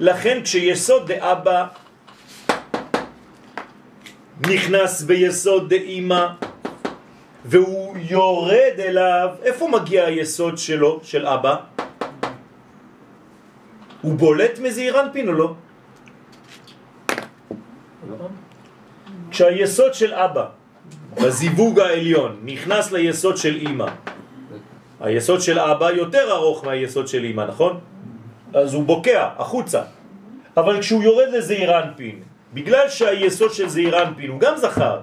לכן כשיסוד דאבא נכנס ביסוד דאמא והוא יורד אליו, איפה מגיע היסוד שלו, של אבא? הוא בולט מזעיר אנפין או לא? כשהיסוד של אבא בזיווג העליון נכנס ליסוד של אימא, היסוד של אבא יותר ארוך מהיסוד של אימא, נכון? אז הוא בוקע החוצה. אבל כשהוא יורד לזעיר אנפין, בגלל שהיסוד של זעיר אנפין הוא גם זכר,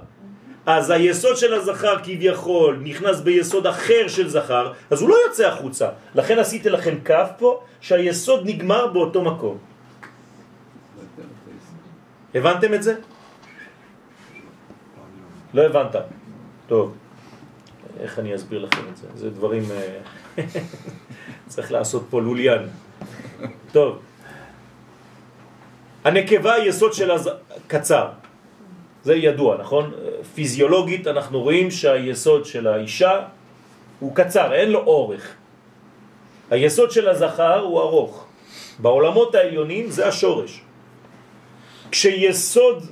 אז היסוד של הזכר כביכול נכנס ביסוד אחר של זכר, אז הוא לא יוצא החוצה. לכן עשיתי לכם קו פה, שהיסוד נגמר באותו מקום. הבנתם את זה? לא הבנת. טוב, איך אני אסביר לכם את זה? זה דברים... אה, צריך לעשות פה לוליאן. טוב. הנקבה היסוד של הז... קצר. זה ידוע, נכון? פיזיולוגית אנחנו רואים שהיסוד של האישה הוא קצר, אין לו אורך. היסוד של הזכר הוא ארוך. בעולמות העליונים זה השורש. כשיסוד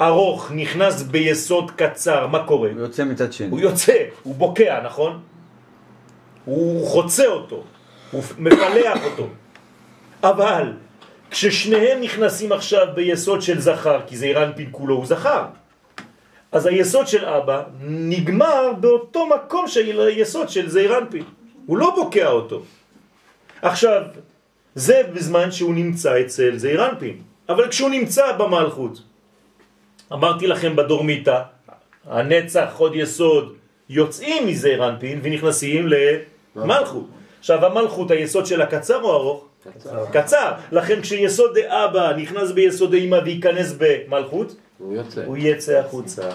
ארוך נכנס ביסוד קצר, מה קורה? הוא יוצא מצד שני. הוא יוצא, הוא בוקע, נכון? הוא חוצה אותו, הוא מפלח אותו. אבל כששניהם נכנסים עכשיו ביסוד של זכר, כי זה אירנפין כולו הוא זכר, אז היסוד של אבא נגמר באותו מקום של היסוד של זעירנפין. הוא לא בוקע אותו. עכשיו, זה בזמן שהוא נמצא אצל זעירנפין. אבל כשהוא נמצא במלכות, אמרתי לכם בדורמיטה, הנצח, חוד יסוד, יוצאים מזעירנפין ונכנסים למלכות. עכשיו, המלכות, היסוד של הקצר או ארוך? קצר. קצר. לכן כשיסוד דאבא נכנס ביסוד דאמא וייכנס במלכות, הוא יוצא. הוא יצא החוצה.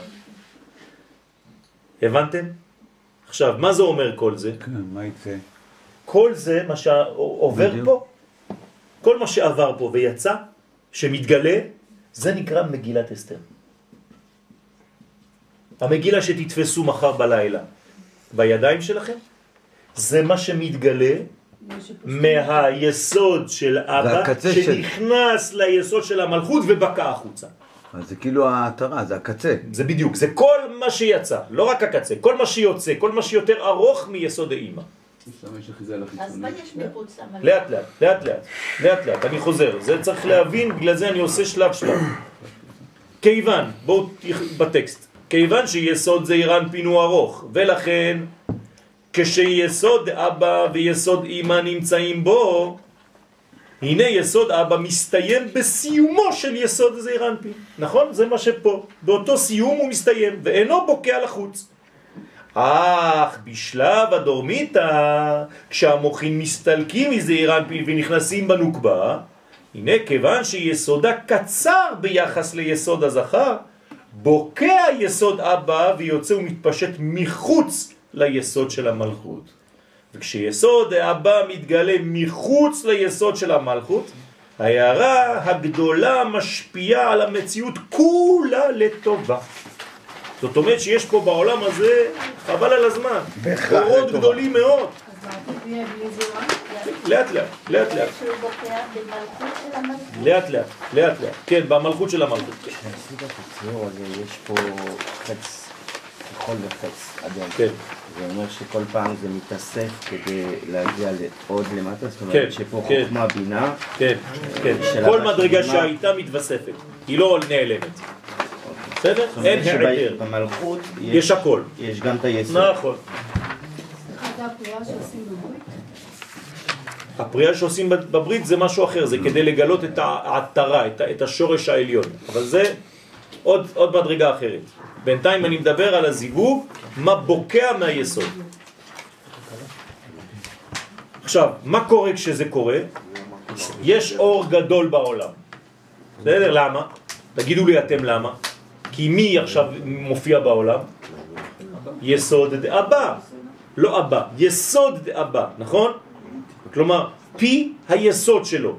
הבנתם? עכשיו, מה זה אומר כל זה? כן, מה יצא? כל זה, מה שעובר בדיוק. פה, כל מה שעבר פה ויצא, שמתגלה, זה נקרא מגילת אסתר. המגילה שתתפסו מחר בלילה בידיים שלכם, זה מה שמתגלה מהיסוד של אבא, הקצה של- שנכנס ליסוד של המלכות ובקע החוצה. אז זה כאילו ההתרה, זה הקצה. זה בדיוק, זה כל מה שיצא, לא רק הקצה, כל מה שיוצא, כל מה שיותר ארוך מיסוד האימא. אז. מה יש מחוץ למלכות? לאט לאט, לאט לאט, לאט לאט, אני חוזר, זה צריך להבין, בגלל זה אני עושה שלב שלב. כיוון, בואו בטקסט, כיוון שיסוד זה אירן פינו ארוך, ולכן כשיסוד אבא ויסוד אמא נמצאים בו, הנה יסוד אבא מסתיים בסיומו של יסוד זעיר אנפין, נכון? זה מה שפה, באותו סיום הוא מסתיים, ואינו בוקע לחוץ. אך בשלב הדורמיתא, כשהמוחים מסתלקים מזעיר אנפין ונכנסים בנוקבה, הנה כיוון שיסודה קצר ביחס ליסוד הזכר, בוקע יסוד אבא ויוצא ומתפשט מחוץ ליסוד של המלכות. וכשיסוד האבא מתגלה מחוץ ליסוד של המלכות, ההערה הגדולה משפיעה על המציאות כולה לטובה. זאת אומרת שיש פה בעולם הזה, חבל על הזמן, אורות. גדולים מאוד. לאט לאט, לאט לאט? לאט לאט, לאט לאט, כן, במלכות של המלכות. כשעשית את הציור הזה, יש פה חץ כחול וחץ אדום. כן, זה אומר שכל פעם זה מתאסף כדי להגיע לעוד למטה, זאת כן, אומרת שפה כן. חוכמה בינה, כן, כן, של כל מדרגה. שהייתה מתווספת, היא לא נעלמת. בסדר? אין אומרת היעדר, שבמלכות יש הכל. יש גם את היסוד. נכון. הפריאה שעושים בברית? זה משהו אחר, זה כדי לגלות את העטרה, את השורש העליון. אבל זה עוד, עוד מדרגה אחרת. בינתיים אני מדבר על הזיווג, מה בוקע מהיסוד. עכשיו, מה קורה כשזה קורה? יש אור גדול בעולם. בסדר? למה? תגידו לי אתם למה. כי מי עכשיו מופיע בעולם? יסוד דאבא. לא אבא, יסוד דאבא, נכון? כלומר, פי היסוד שלו.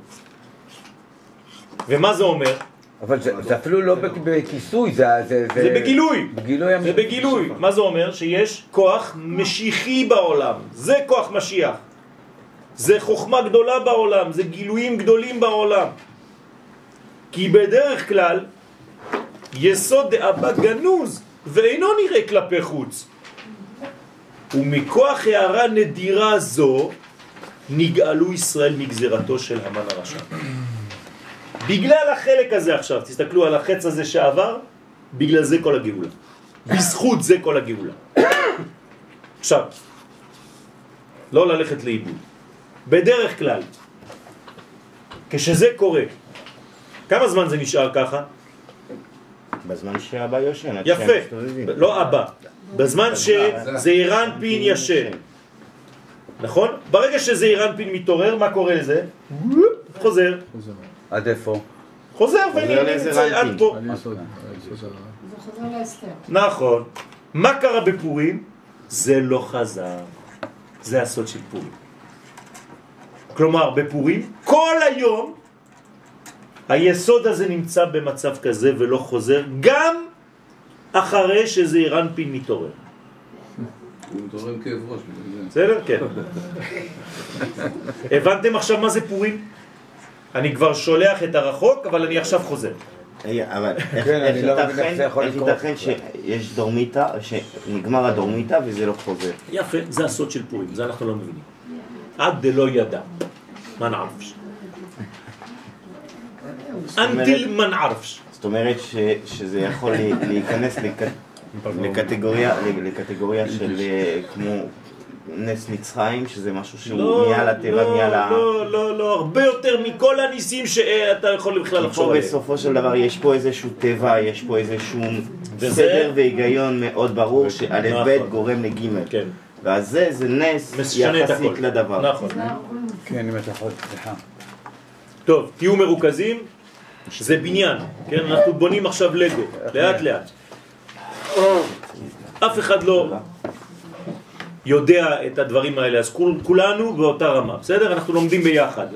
ומה זה אומר? אבל זה זה אפילו לא בכ- בכיסוי, זה... זה זה בגילוי. בגילוי זה בגילוי. מה זה אומר? שיש כוח משיחי בעולם. זה כוח משיח. זה חוכמה גדולה בעולם, זה גילויים גדולים בעולם. כי בדרך כלל יסוד דאבא גנוז ואינו נראה כלפי חוץ. ומכוח הערה נדירה זו נגאלו ישראל מגזרתו של המן הרשע. בגלל החלק הזה עכשיו, תסתכלו על החץ הזה שעבר, בגלל זה כל הגאולה. בזכות זה כל הגאולה. עכשיו, לא ללכת לאיבוד. בדרך כלל, כשזה קורה, כמה זמן זה נשאר ככה? בזמן שהאבא יושן. יפה. לא אבא, בזמן שזעירן פין ישן, נכון? ברגע שזעירן פין מתעורר, מה קורה לזה? חוזר, עד איפה? חוזר ונמצא עד. פה. זה חוזר לאסתר. נכון. מה קרה בפורים? זה לא חזר. זה הסוד של פורים. כלומר, בפורים, כל היום היסוד הזה נמצא במצב כזה ולא חוזר, גם אחרי שזעיר אנפין מתעורר. הוא מתעורר עם כאב ראש. בסדר? כן. הבנתם עכשיו מה זה פורים? אני כבר שולח את הרחוק, אבל אני עכשיו חוזר. רגע, אבל איך כן, לא מבין ייתכן- שיש דורמיטה, שנגמר הדורמיטה וזה לא חוזר? יפה, זה הסוד של פורים, זה אנחנו לא מבינים. עד דלא ידע. מן ערפש. אנטיל מן ערפש. זאת אומרת ש, שזה יכול להיכנס לק, לקטגוריה, לקטגוריה של אה, כמו נס מצרים, שזה משהו שהוא מעל הטבע, לא, מעל ה... לא, לא, לא, הרבה יותר מכל הניסים שאתה יכול בכלל כי לחשוב פה עליהם. בסופו של דבר יש פה איזשהו טבע, יש פה איזשהו וזה- סדר והיגיון מאוד ברור שא' ב' נכון. גורם לג' כן, ואז זה, זה נס. יחסית לדבר. נכון. כן, אם אתה יכול, סליחה. טוב, תהיו מרוכזים, זה בניין, כן? אנחנו בונים עכשיו לגו, לאט לאט. אף אחד לא יודע את הדברים האלה, אז כול, כולנו באותה רמה, בסדר? אנחנו לומדים ביחד,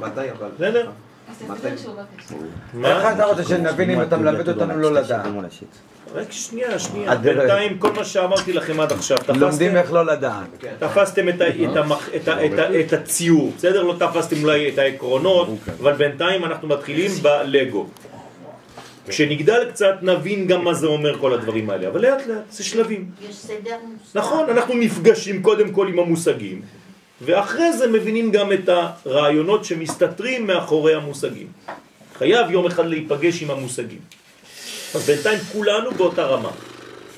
מתי אבל? בסדר? איך מה? אתה רוצה שנבין אם אתה מלמד אותנו לא לדעת? רק שנייה, שנייה. בינתיים כל מה שאמרתי לכם עד עכשיו, לומדים תפסתם? איך לא לדעת. תפסתם את, הציור, בסדר? לא תפסתם אולי את העקרונות, אבל בינתיים אנחנו מתחילים בלגו. כשנגדל קצת נבין גם מה זה אומר כל הדברים האלה, אבל לאט לאט, זה שלבים. יש סדר מוסר. נכון, אנחנו נפגשים קודם כל עם המושגים, ואחרי זה מבינים גם את הרעיונות שמסתתרים מאחורי המושגים. חייב יום אחד להיפגש עם המושגים. אז בינתיים כולנו באותה רמה.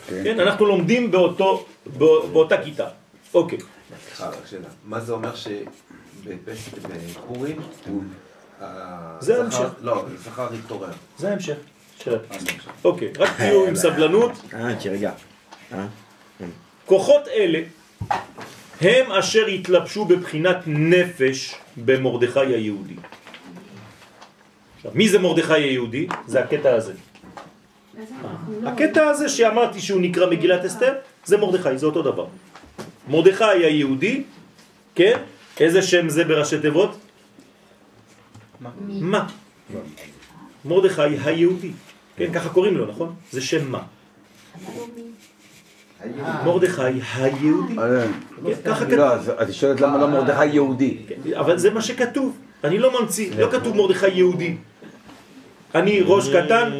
כן, אנחנו לומדים באותו, בא- באותה כיתה. אוקיי. סליחה, רק שאלה. מה זה אומר שבפסח, בפורים, הוא... זה ההמשך. לא, זכר התעורר. זה ההמשך. של- אוקיי, רק תהיו עם סבלנות. אה, תרגע. אה? כוחות אלה הם אשר התלבשו בבחינת נפש במרדכי היהודי. עכשיו, מי זה מרדכי היהודי? זה הקטע הזה. לא- הקטע הזה שאמרתי שהוא נקרא מגילת אסתר, זה מרדכי, זה אותו דבר. מרדכי היהודי, כן? איזה שם זה בראשי תיבות? מה? מרדכי היהודי. כן, ככה קוראים לו, נכון? זה שם מה? מרדכי היהודי. אה, כן, ככה כתוב. לא, אז אז היא שואלת למה לא מרדכי יהודי. כן, אבל זה מה שכתוב. אני לא ממציא, לא כתוב מרדכי יהודי. אני ראש קטן,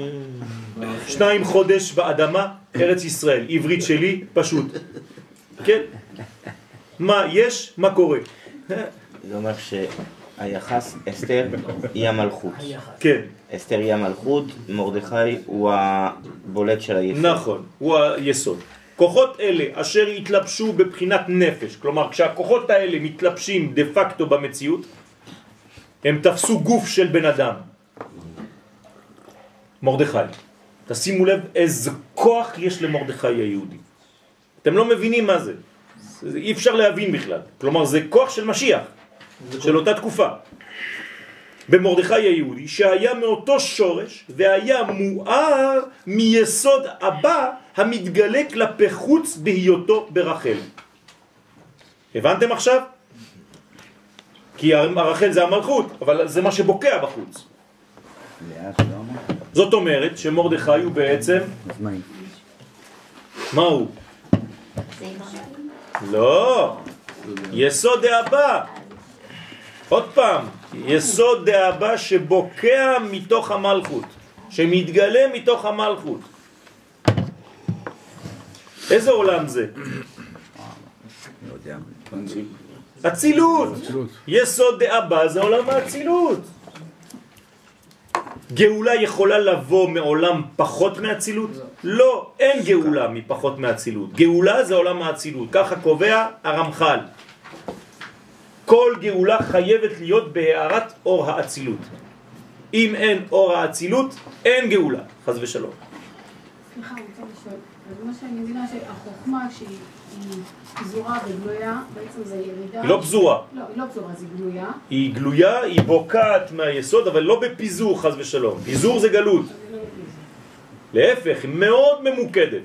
שניים חודש באדמה, ארץ ישראל, עברית שלי, פשוט. כן? מה יש, מה קורה. זה אומר שהיחס, אסתר היא המלכות. כן, אסתר היא המלכות, מרדכי הוא הבולט של היסוד. נכון, הוא היסוד. כוחות אלה אשר התלבשו בבחינת נפש, כלומר כשהכוחות האלה מתלבשים דה פקטו במציאות, הם תפסו גוף של בן אדם. מרדכי. תשימו לב איזה כוח יש למרדכי היהודי. אתם לא מבינים מה. זה אי אפשר להבין בכלל. כלומר זה כוח של משיח, של אותה תקופה. במרדכי היהודי, שהיה מאותו שורש והיה מואר מיסוד הבא המתגלה כלפי חוץ בהיותו ברחל. הבנתם עכשיו? כי הרחל זה המלכות, אבל זה מה שבוקע בחוץ. זאת אומרת שמרדכי הוא בעצם, מה הוא? לא, יסוד האבא. עוד פעם, יסוד דאבא שבוקע מתוך המלכות, שמתגלה מתוך המלכות. איזה עולם זה? אצילות. יסוד דאבא זה עולם האצילות. גאולה יכולה לבוא מעולם פחות מאצילות? לא, אין גאולה מפחות מאצילות. גאולה זה עולם האצילות, ככה קובע הרמח"ל. כל גאולה חייבת להיות בהארת אור האצילות. אם אין אור האצילות, אין גאולה, חז ושלום. סליחה, אני רוצה לשאול. מה שאני מבינה שהחוכמה שהיא היא פזורה וגלויה, בעצם זה ירידה. היא לא פזורה, לא, היא לא פזורה, זה גלויה. היא גלויה, היא בוקעת מהיסוד, אבל לא בפיזור חז ושלום. פיזור זה גלות. לא. להפך, היא מאוד ממוקדת.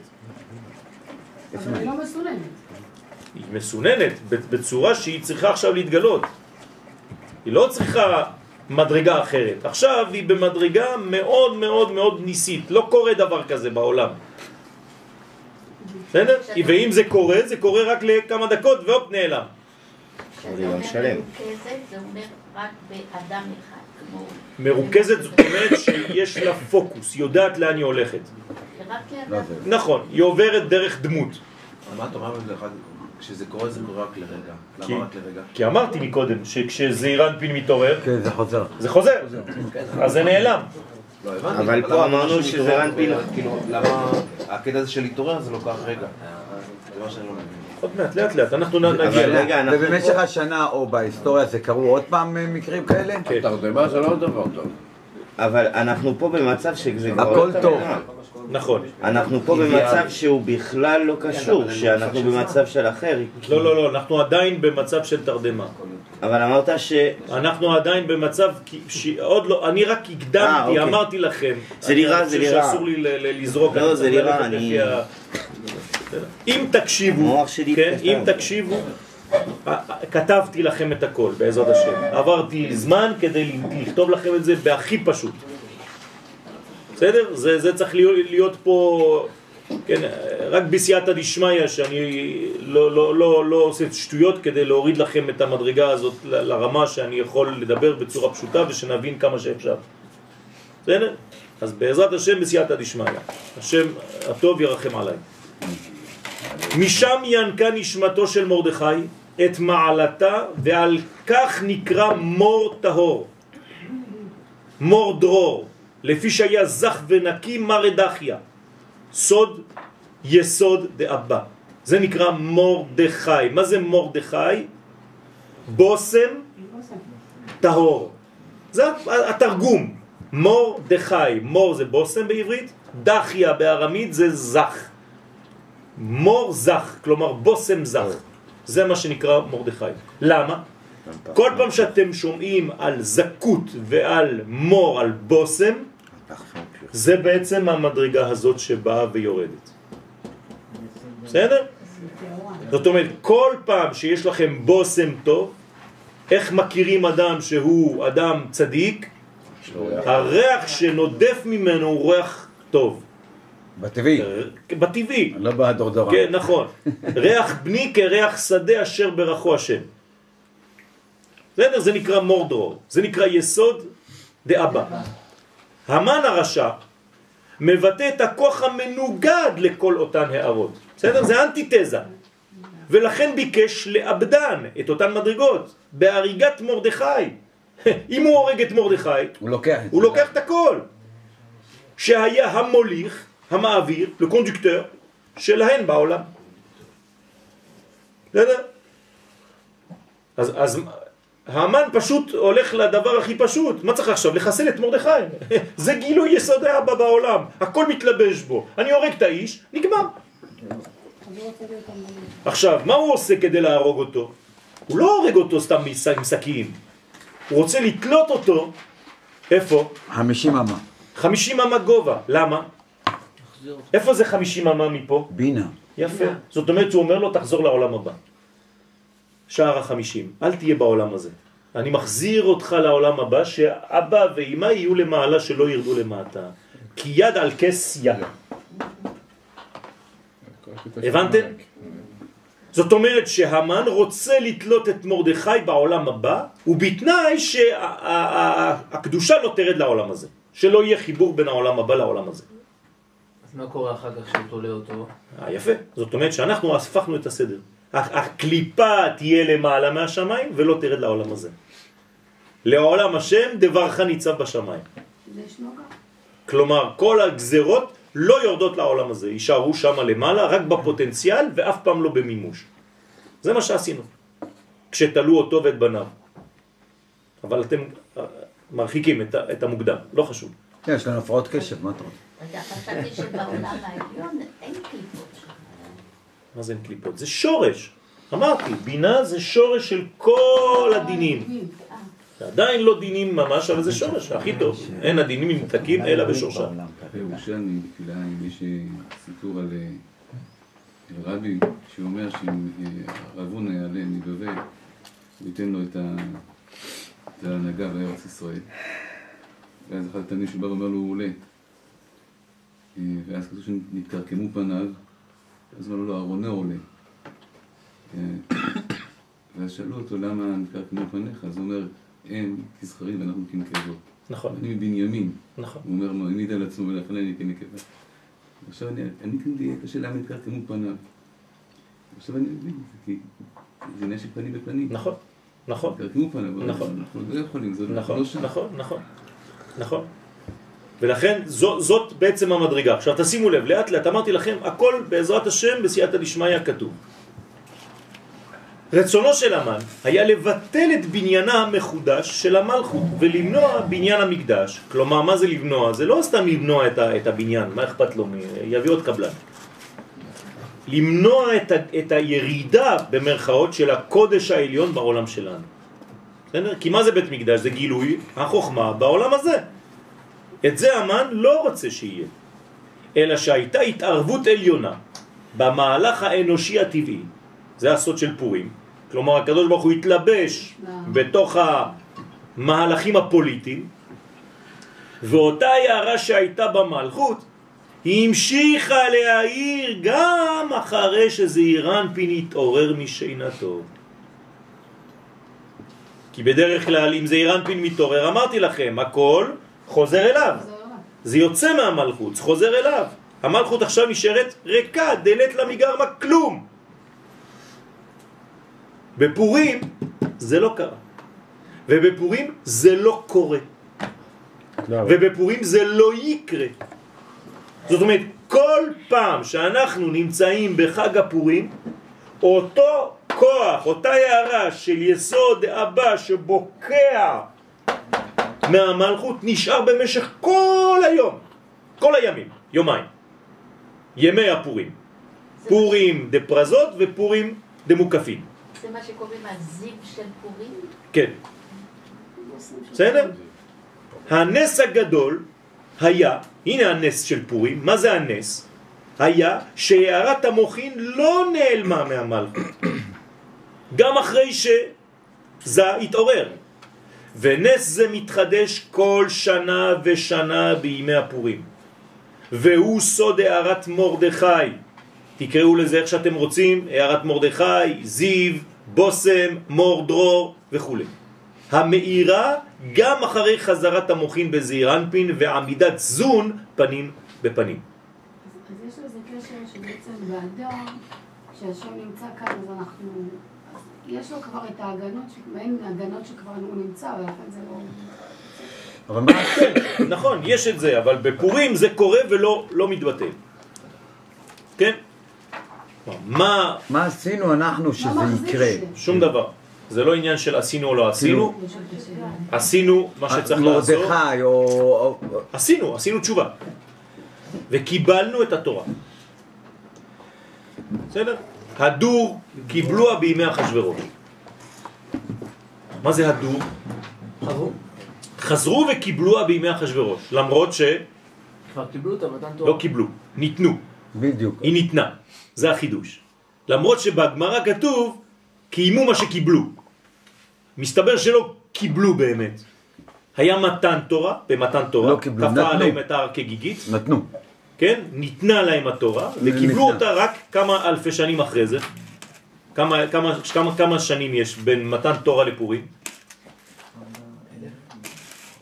אבל היא לא מסוננת. היא מסוננת בצורה שהיא צריכה עכשיו להתגלות. היא לא צריכה מדרגה אחרת. עכשיו היא במדרגה מאוד מאוד מאוד ניסית. לא קורה דבר כזה בעולם. בסדר? ואם זה קורה, זה קורה רק לכמה דקות והופ נעלם. מרוכזת, זה אומר רק באדם אחד, כמו... מרוכזת זאת אומרת שיש לה פוקוס, היא יודעת לאן היא הולכת. רק לא. נכון, היא עוברת דרך דמות. מה אתה אומר בזה אחד? כשזה קורה זה קורה רק לרגע. כי- למה רק לרגע? כי אמרתי מקודם שכשזעיר אנפין מתעורר, כן, זה חוזר. זה חוזר. אז זה נעלם. לא הבנתי. אבל פה אמרנו שזה. רגע? כאילו, למה הקטע הזה של להתעורר זה לוקח רגע? זה מה שאני לא מבין. עוד מעט, לאט לאט, אנחנו נגיע. ובמשך השנה או בהיסטוריה זה קרו עוד פעם מקרים כאלה? כן. תרדמה זה לא דבר טוב. אבל אנחנו פה במצב שזה כבר הכל לא טוב. נכון. אנחנו פה במצב שהוא בכלל לא קשור, זה שאנחנו במצב של אחר. לא, לא, לא, אנחנו עדיין במצב של תרדמה. אבל אמרת ש... אנחנו עדיין במצב, שעוד לא, אני רק אה, הקדמתי, אוקיי. אמרתי לכם. זה חושב זה לירה. שאסור לי לזרוק. לא, זה ללכת אני- אם תקשיבו, כן. אם תקשיבו, כתבתי לכם את הכל, בעזרת השם. עברתי זמן כדי לכתוב לכם את זה בהכי פשוט. בסדר? זה, זה צריך להיות, להיות פה, כן, רק בסייעתא דשמיא, שאני לא, לא, לא, לא עושה שטויות כדי להוריד לכם את המדרגה הזאת ל- לרמה שאני יכול לדבר בצורה פשוטה ושנבין כמה שאפשר. בסדר? אז בעזרת השם בסייעתא דשמיא. השם הטוב ירחם עליי. משם ינקה נשמתו של מרדכי את מעלתה ועל כך נקרא מור טהור. מור דרור, לפי שהיה זך ונקי מרדכיה. סוד יסוד דאבא. זה נקרא מרדכי. מה זה לא עושה. טהור. זה התרגום. מרדכי. מור זה בושם בעברית, דחיה בארמית זה זך. מור זך, כלומר בושם זך. זה מה שנקרא מרדכי. למה? כל פעם שאתם שומעים על זכות ועל מור, על בושם, זה בעצם המדרגה הזאת שבאה ויורדת. בסדר? זאת אומרת, כל פעם שיש לכם בושם טוב, איך מכירים אדם שהוא אדם צדיק? הריח שנודף ממנו הוא ריח טוב, בטבעי, בטבעי. לא בדורדורה. כן, נכון. ריח בני כריח שדה אשר ברכו השם. בסדר? זה נקרא מורדרור. זה נקרא יסוד דאבא. המן הרשע מבטא את הכוח המנוגד לכל אותן הערות. בסדר? זה אנטיתזה. ולכן ביקש לאבדן את אותן מדרגות בהריגת מרדכי. אם הוא הורג את מרדכי, הוא לוקח את הוא זה. לוקח את הכל. שהיה המוליך, המעביר, לקונדוקטור, שלהן בעולם. בסדר? אז, אז האמן פשוט הולך לדבר הכי פשוט. מה צריך עכשיו? לחסל את מרדכי. זה גילוי יסודי אבא בעולם. הכל מתלבש בו. אני הורג את האיש, נגמר. עכשיו, מה הוא עושה כדי להרוג אותו? הוא לא הורג אותו סתם עם סכין. הוא רוצה לתלות אותו, איפה? 50 אמה. 50 אמה גובה. למה? איפה זה 50 אמה מפה? בינה. יפה. זאת אומרת שהוא אומר לו תחזור לעולם הבא. שער החמישים, אל תהיה בעולם הזה. אני מחזיר אותך לעולם הבא, שאבא ואמא יהיו למעלה שלא ירדו למטה. כי יד על כס יד. הבנתם? זאת אומרת שהמן רוצה לתלות את מרדכי בעולם הבא, ובתנאי שהקדושה לא תרד לעולם הזה, שלא יהיה חיבור בין העולם הבא לעולם הזה. מה קורה אחר כך שהוא תולה אותו? אה, יפה, זאת אומרת שאנחנו הפכנו את הסדר. הקליפה תהיה למעלה מהשמיים ולא תרד לעולם הזה. לעולם השם דברך ניצב בשמיים. כלומר, כל הגזרות לא יורדות לעולם הזה, יישארו שם למעלה רק בפוטנציאל ואף פעם לא במימוש. זה מה שעשינו, כשתלו אותו ואת בניו. אבל אתם אה, מרחיקים את את המוקדם, לא חשוב. יש לנו הפרעות קשב, מה אתה רוצה? אתה חשבתי שבעולם העליון אין קליפות. מה זה אין קליפות? זה שורש. אמרתי, בינה זה שורש של כל הדינים. זה עדיין לא דינים ממש, אבל זה שורש, הכי טוב. אין הדינים נמתקים אלא בשורשם. בירושלמי, בתפילה, יש אה, סיפור על אה, רבי שאומר שאם אה, הונא יעלה מבבל, הוא ייתן לו את ההנהגה בארץ ישראל. ואז אחד התלמידים שבא ואומר לו, הוא עולה. אה, ואז כתוב שנתקרקמו פניו, אז אמר לו, לא, אהרונה עולה. אה, ואז שאלו אותו, למה נתקרקמו פניך? אז הוא אומר, הם כזכרים ואנחנו כנקבות. נכון, אני מבנימין. נכון. הוא אומר, מה, העמיד על עצמו ולכן אני כנקבה. עכשיו אני, אני כאן יהיה קשה למה התקרקמו פניו. עכשיו אני מבין, כי זה עניין של פנים בפנים. נכון, נכון, התקרקמו פניו, נכון. אנחנו לא יכולים, זה לא נכון, לא שם. נכון, נכון, נכון. ולכן זו, זאת בעצם המדרגה. עכשיו תשימו לב, לאט לאט אמרתי לכם, הכל בעזרת השם בסייעתא דשמיא כתוב. רצונו של המן היה לבטל את בניינה המחודש של המלכות ולמנוע בניין המקדש. כלומר, מה זה למנוע? זה לא סתם למנוע את, ה, את הבניין, מה אכפת לו? יביא עוד קבלן. למנוע את, ה, את הירידה במרכאות של הקודש העליון בעולם שלנו. כי מה זה בית מקדש? זה גילוי החוכמה בעולם הזה. את זה המן לא רוצה שיהיה. אלא שהייתה התערבות עליונה במהלך האנושי הטבעי, זה הסוד של פורים, כלומר הקדוש ברוך הוא התלבש בתוך המהלכים הפוליטיים, ואותה הערה שהייתה במלכות, היא המשיכה להעיר גם אחרי שזעירן פין התעורר משינתו. כי בדרך כלל אם זעירן פין מתעורר, אמרתי לכם, הכל חוזר אליו. זה לא יוצא מהמלכות, חוזר אליו. המלכות עכשיו נשארת ריקה, דלת למגרמה, כלום. בפורים זה לא קרה. ובפורים זה לא קורה. ובפורים זה לא יקרה. זאת אומרת, כל פעם שאנחנו נמצאים בחג הפורים, אותו כוח, אותה הערה של יסוד אבא שבוקע מהמלכות נשאר במשך כל היום, כל הימים, יומיים, ימי הפורים. פורים דפרזות ופורים דמוקפים. זה מה שקוראים הזיו של פורים? כן, בסדר? הנס הגדול היה, הנה הנס של פורים, מה זה הנס? היה שהערת המוחין לא נעלמה מהמלכות, גם אחרי שזה התעורר. ונס זה מתחדש כל שנה ושנה בימי הפורים. והוא סוד הערת מורדכי. תקראו לזה איך שאתם רוצים, הערת מורדכי, זיו, בוסם, מור דרור וכו'. המאירה גם אחרי חזרת המוחין בזעיר אנפין ועמידת זון פנים בפנים. אז אז יש לזה קשר שבעצם באדם, כשהשם נמצא כאן, אז אנחנו... יש לו כבר את ההגנות, מעין הגנות שכבר הוא נמצא, ולכן זה לא... אבל מה עשו? נכון, יש את זה, אבל בפורים זה קורה ולא לא מתבטל. כן? מה, מה עשינו אנחנו שזה יקרה? שום דבר. זה לא עניין של עשינו או לא עשינו, את השאלה. עשינו מה שצריך לעשות. מרדכי או... או- עשינו, עשינו תשובה. וקיבלנו את התורה. בסדר? הדור קיבלוה בימי אחשוורוש. מה זה הדור? חזרו. חזרו וקיבלוה בימי אחשוורוש, למרות שלא כבר קיבלו את המתן תורה. קיבלו, ניתנו, בדיוק. היא ניתנה, זה החידוש. למרות שבגמרא כתוב, קיימו מה שקיבלו. מסתבר שלא קיבלו באמת. היה מתן תורה, במתן תורה, לא קיבלו, כפה נתנו. עליהם את ההר כגיגית, נתנו. כן? ניתנה להם התורה, וקיבלו ניתנה. אותה רק כמה אלפי שנים אחרי זה. כמה, כמה, כמה, כמה שנים יש בין מתן תורה לפורים?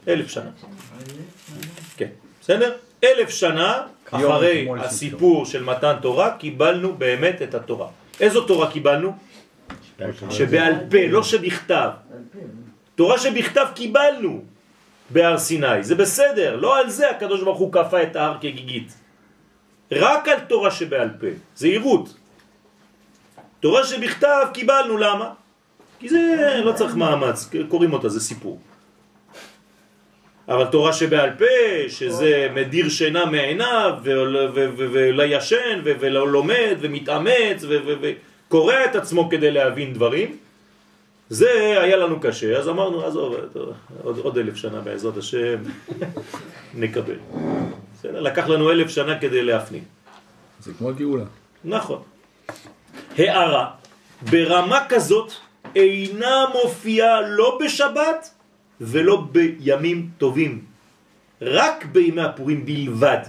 אלף שנה. כן, בסדר? אלף שנה אחרי הסיפור של מתן תורה קיבלנו באמת את התורה. איזו תורה קיבלנו? שבעל פה, לא שבכתב. תורה שבכתב קיבלנו בהר סיני, זה בסדר, לא על זה הקדוש ברוך הוא כפה את ההר כגיגית. רק על תורה שבעל פה, זהירות. תורה שבכתב קיבלנו, למה? כי זה לא צריך מאמץ, קוראים אותה, זה סיפור. אבל תורה שבעל פה, שזה מדיר שינה מעיניו, ול- ו- ו- ולא ישן, ו- ולא לומד, ומתאמץ, וקורא את עצמו כדי להבין דברים, זה היה לנו קשה, אז אמרנו, עזוב, עוד אלף שנה בעזרת השם, נקבל. בסדר? לקח לנו אלף שנה כדי להפנים. זה כמו הגאולה. נכון. הערה, ברמה כזאת אינה מופיעה לא בשבת ולא בימים טובים, רק בימי הפורים בלבד.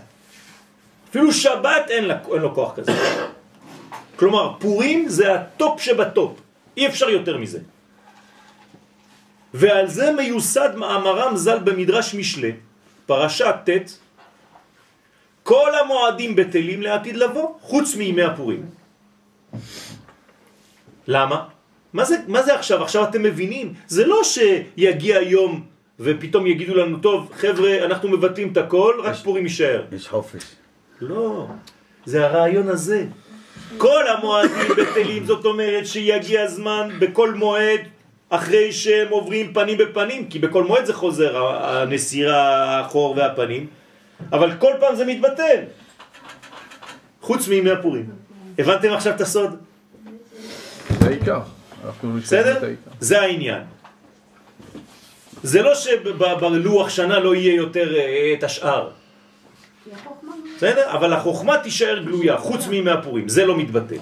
אפילו שבת אין, לה, אין לו כוח כזה. כלומר, פורים זה הטופ שבטופ, אי אפשר יותר מזה. ועל זה מיוסד מאמרם ז"ל במדרש משלי, פרשה ט', כל המועדים בטלים לעתיד לבוא, חוץ מימי הפורים. למה? מה זה, מה זה עכשיו? עכשיו אתם מבינים? זה לא שיגיע יום ופתאום יגידו לנו, טוב, חבר'ה, אנחנו מבטלים את הכל, רק פורים יישאר. יש חופש. לא, זה הרעיון הזה. כל המועדים בטלים, זאת אומרת שיגיע הזמן בכל מועד אחרי שהם עוברים פנים בפנים, כי בכל מועד זה חוזר, הנסירה, האחור והפנים, אבל כל פעם זה מתבטל. חוץ מימי הפורים. הבנתם עכשיו את הסוד? זה העיקר. בסדר? זה העניין. זה לא שבלוח שנה לא יהיה יותר אה, את השאר. בסדר? אבל החוכמה תישאר גלויה, חוץ מימי הפורים, זה לא מתבטא.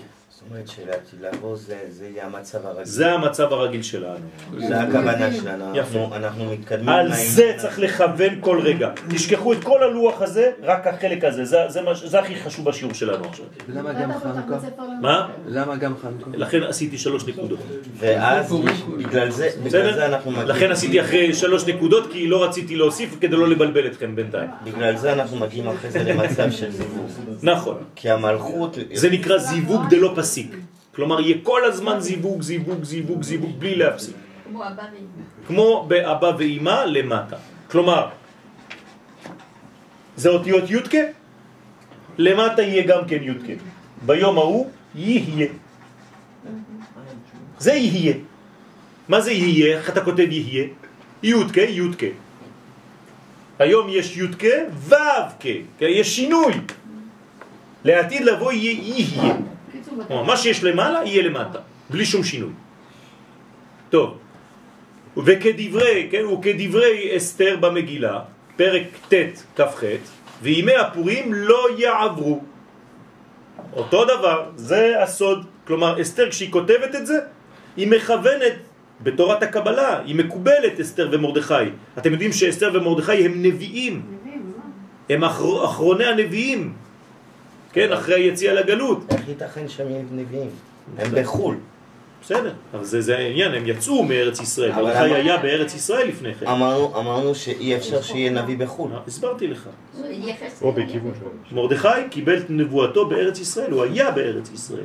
אומרת שלעתיד לבוא זה זה יהיה המצב הרגיל. זה המצב הרגיל שלנו. זה הכוונה שלנו. יפה. אנחנו- אנחנו מתקדמים. על. זה צריך לכוון כל רגע. תשכחו את כל הלוח הזה, רק החלק הזה. זה, זה, מה- זה הכי חשוב בשיעור שלנו עכשיו. למה גם חנוכה? מה? למה גם חנוכה? לכן עשיתי שלוש נקודות. ואז בגלל זה בגלל זה? אנחנו מגיעים. לכן עשיתי אחרי שלוש נקודות, כי לא רציתי להוסיף כדי לא לבלבל אתכם בינתיים. בגלל זה אנחנו מגיעים אחרי זה למצב של זיווג. נכון. כי המלכות... זה נקרא זיווג דלא פסיק. כלומר, יהיה כל הזמן זיווג, זיווג, זיווג, זיווג, בלי להפסיק. כמו אבא ואמא. כמו באבא ואימא למטה. כלומר, זה אותיות יודקה, למטה יהיה גם כן יודקה. ביום ההוא יהיה. זה יהיה. מה זה יהיה? איך אתה כותב יהיה? יודקה, יודקה. היום יש יודקה, ו"ק, כן? יש שינוי. לעתיד לבוא יהיה יהיה. כלומר, מה שיש למעלה יהיה למטה, בלי שום שינוי. טוב, וכדברי, כן, וכדברי אסתר במגילה, פרק ט' כ"ח, וימי הפורים לא יעברו. אותו דבר, זה הסוד. כלומר, אסתר כשהיא כותבת את זה, היא מכוונת בתורת הקבלה, היא מקובלת אסתר ומרדכי. אתם יודעים שאסתר ומרדכי הם נביאים? הם אחר, אחרוני הנביאים, כן, אחרי היציאה לגלות. איך ייתכן שהם נביאים? הם בחו"ל. בסדר, אבל זה, זה העניין, הם יצאו מארץ ישראל, אבל אמר- היה בארץ ישראל לפני כן. אמרנו אמרנו שאי אפשר שיהיה נביא בחו"ל. אה, הסברתי לך. או. בכיוון שלו. מרדכי קיבל את נבואתו בארץ ישראל, הוא היה בארץ ישראל.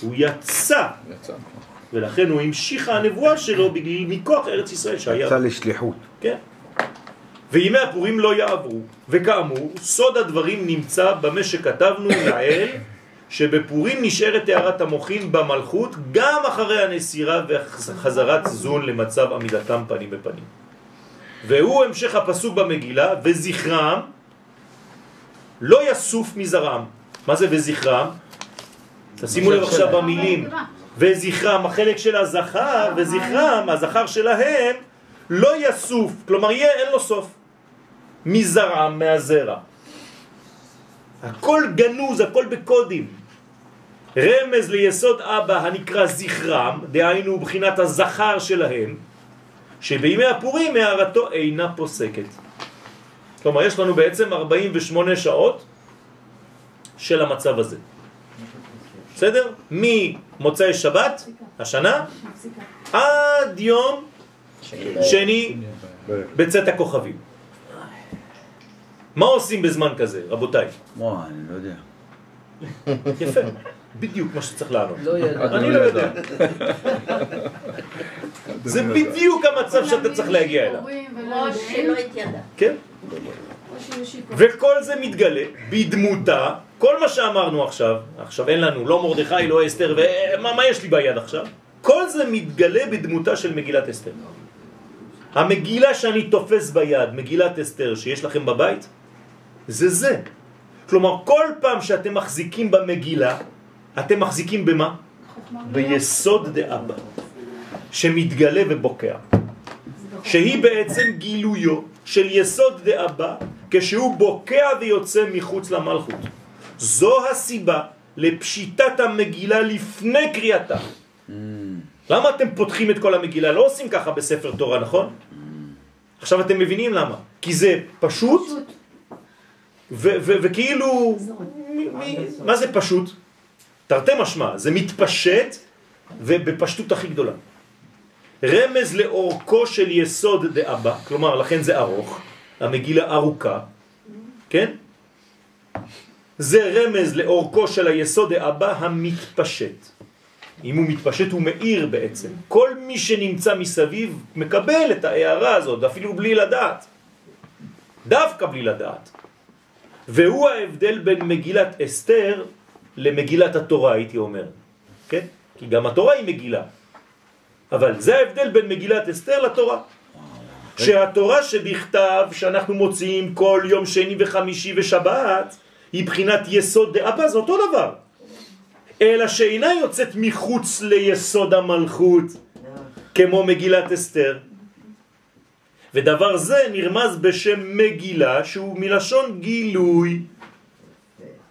הוא יצא, יצא. ולכן הוא המשיך הנבואה שלו בגלל מכוח ארץ ישראל שהיה. יצא לשליחות. כן. וימי הפורים לא יעברו. וכאמור, סוד הדברים נמצא במה שכתבנו לעיל, שבפורים נשארת טהרת המוחין במלכות גם אחרי הנסירה וחזרת זון למצב עמידתם פנים בפנים. והוא המשך הפסוק במגילה, וזכרם לא יסוף מזרעם. מה זה וזכרם? תשימו לב עכשיו במילים. וזכרם, החלק של הזכר, וזכרם, הזכר שלהם, לא יסוף, כלומר יהיה, אין לו סוף. מזרעם, מהזרע. הכל גנוז, הכל בקודים. רמז ליסוד אבא הנקרא זכרם, דהיינו בחינת הזכר שלהם, שבימי הפורים הערתו אינה פוסקת. כלומר, יש לנו בעצם 48 שעות של המצב הזה. בסדר? ממוצאי שבת, השנה, עד יום שני בצאת הכוכבים. מה עושים בזמן כזה, רבותיי? וואי, אני לא יודע. יפה, בדיוק מה שצריך לענות. לא. אני לא יודע. זה בדיוק המצב שאתה צריך להגיע אליו. או שלא התיידע. כן? וכל זה מתגלה בדמותה, כל מה שאמרנו עכשיו, עכשיו אין לנו לא מרדכי, לא אסתר, ומה מה יש לי ביד עכשיו? כל זה מתגלה בדמותה של מגילת אסתר. המגילה שאני תופס ביד, מגילת אסתר שיש לכם בבית, זה זה. כלומר, כל פעם שאתם מחזיקים במגילה, אתם מחזיקים במה? ביסוד דאבא, שמתגלה ובוקע. שהיא בעצם גילויו של יסוד דאבא, כשהוא בוקע ויוצא מחוץ למלכות. זו הסיבה לפשיטת המגילה לפני קריאתה. למה אתם פותחים את כל המגילה? לא עושים ככה בספר תורה, נכון? עכשיו אתם מבינים למה. כי זה פשוט, וכאילו, מה זה פשוט? תרתי משמע, זה מתפשט ובפשטות הכי גדולה. רמז לאורכו של יסוד דאבא, כלומר לכן זה ארוך, המגילה ארוכה, כן? זה רמז לאורכו של היסוד דאבא המתפשט. אם הוא מתפשט הוא מאיר בעצם. כל מי שנמצא מסביב מקבל את ההערה הזאת, אפילו בלי לדעת. דווקא בלי לדעת. והוא ההבדל בין מגילת אסתר למגילת התורה, הייתי אומר. כן? כי גם התורה היא מגילה. אבל זה ההבדל בין מגילת אסתר לתורה. שהתורה שבכתב, שאנחנו מוציאים כל יום שני וחמישי ושבת, היא בחינת יסוד דאבא, זה אותו דבר. אלא שאינה יוצאת מחוץ ליסוד המלכות, כמו מגילת אסתר. ודבר זה נרמז בשם מגילה, שהוא מלשון גילוי.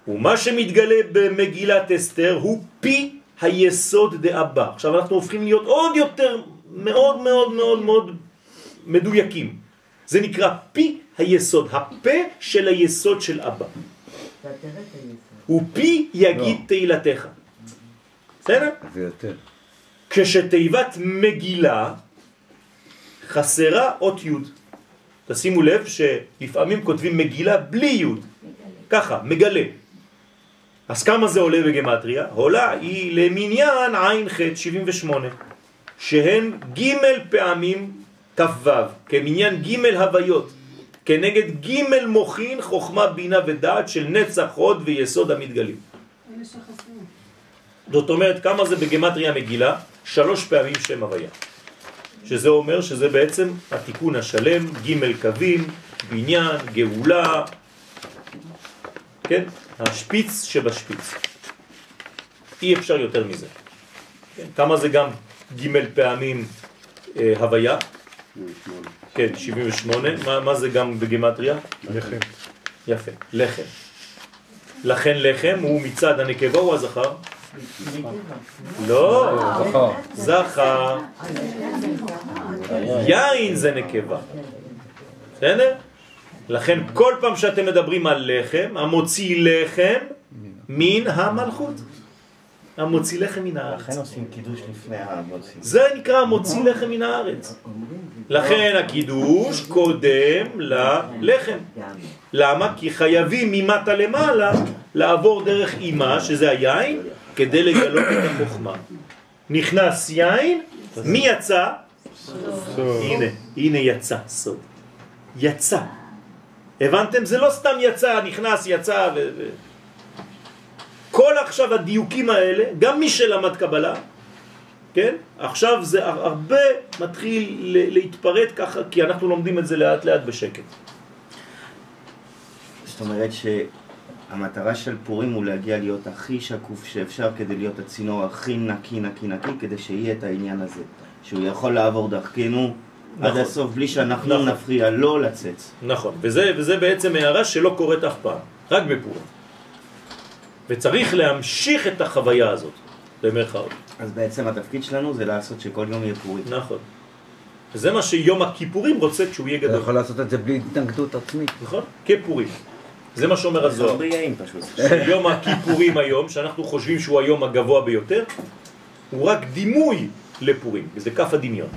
ומה שמתגלה במגילת אסתר הוא פי היסוד דאבא. עכשיו אנחנו הופכים להיות עוד יותר מאוד מאוד מאוד מאוד מדויקים. זה נקרא פי היסוד, הפה של היסוד של אבא. ופי יגיד תהילתך. בסדר? זה יותר. כשתיבת מגילה חסרה אות י'. תשימו לב שלפעמים כותבים מגילה בלי י'. ככה, מגלה. אז כמה זה עולה בגמטריה? עולה היא למניין עין ח' 78, שהן ג' פעמים כ"ו, כמניין ג' הוויות, כנגד ג' מוכין חוכמה בינה ודעת של נצח הוד ויסוד המתגלים. זאת אומרת, כמה זה בגמטריה מגילה? שלוש פעמים שם הוויה. שזה אומר שזה בעצם התיקון השלם, ג' קווים, בניין, גאולה, כן? השפיץ שבשפיץ. אי אפשר יותר מזה. כן? כמה זה גם ג' פעמים אה, הוויה? כן, 78. מה, מה זה גם בגימטריה? לחם. יפה, לחם. לכן לחם הוא מצד הנקבה או הזכר? לא, זכר. יין זה נקבה. בסדר? לכן כל פעם שאתם מדברים על לחם, המוציא לחם מן המלכות. המוציא לחם מן הארץ. לכן עושים קידוש לפני המוציא. זה נקרא המוציא לחם מן הארץ. לכן הקידוש קודם ללחם. למה? כי חייבים ממטה למעלה לעבור דרך אימה, שזה היין, כדי לגלות את החוכמה. נכנס יין, מי יצא? הנה, הנה יצא סוד. יצא. הבנתם? זה לא סתם יצא, נכנס, יצא ו... ו... כל עכשיו הדיוקים האלה, גם מי שלמד קבלה, כן? עכשיו זה הרבה מתחיל ל- להתפרט ככה, כי אנחנו לומדים את זה לאט לאט בשקט. זאת אומרת שהמטרה של פורים הוא להגיע להיות הכי שקוף שאפשר כדי להיות הצינור הכי נקי נקי נקי כדי שיהיה את העניין הזה שהוא יכול לעבור דרכנו עד נכון. הסוף בלי שאנחנו נכון. נפריע לו לצאת. נכון, וזה, וזה בעצם הערה שלא קורית אף פעם, רק בפורים. וצריך להמשיך את החוויה הזאת, במרכאות. אז בעצם התפקיד שלנו זה לעשות שכל יום יהיה פורים. נכון. וזה מה שיום הכיפורים רוצה כשהוא יהיה אתה גדול. יכול לעשות את זה בלי התנגדות עצמית. נכון? כפורים. זה מה שאומר הזוהר. יום הכיפורים היום, שאנחנו חושבים שהוא היום הגבוה ביותר, הוא רק דימוי לפורים, וזה כף הדמיון.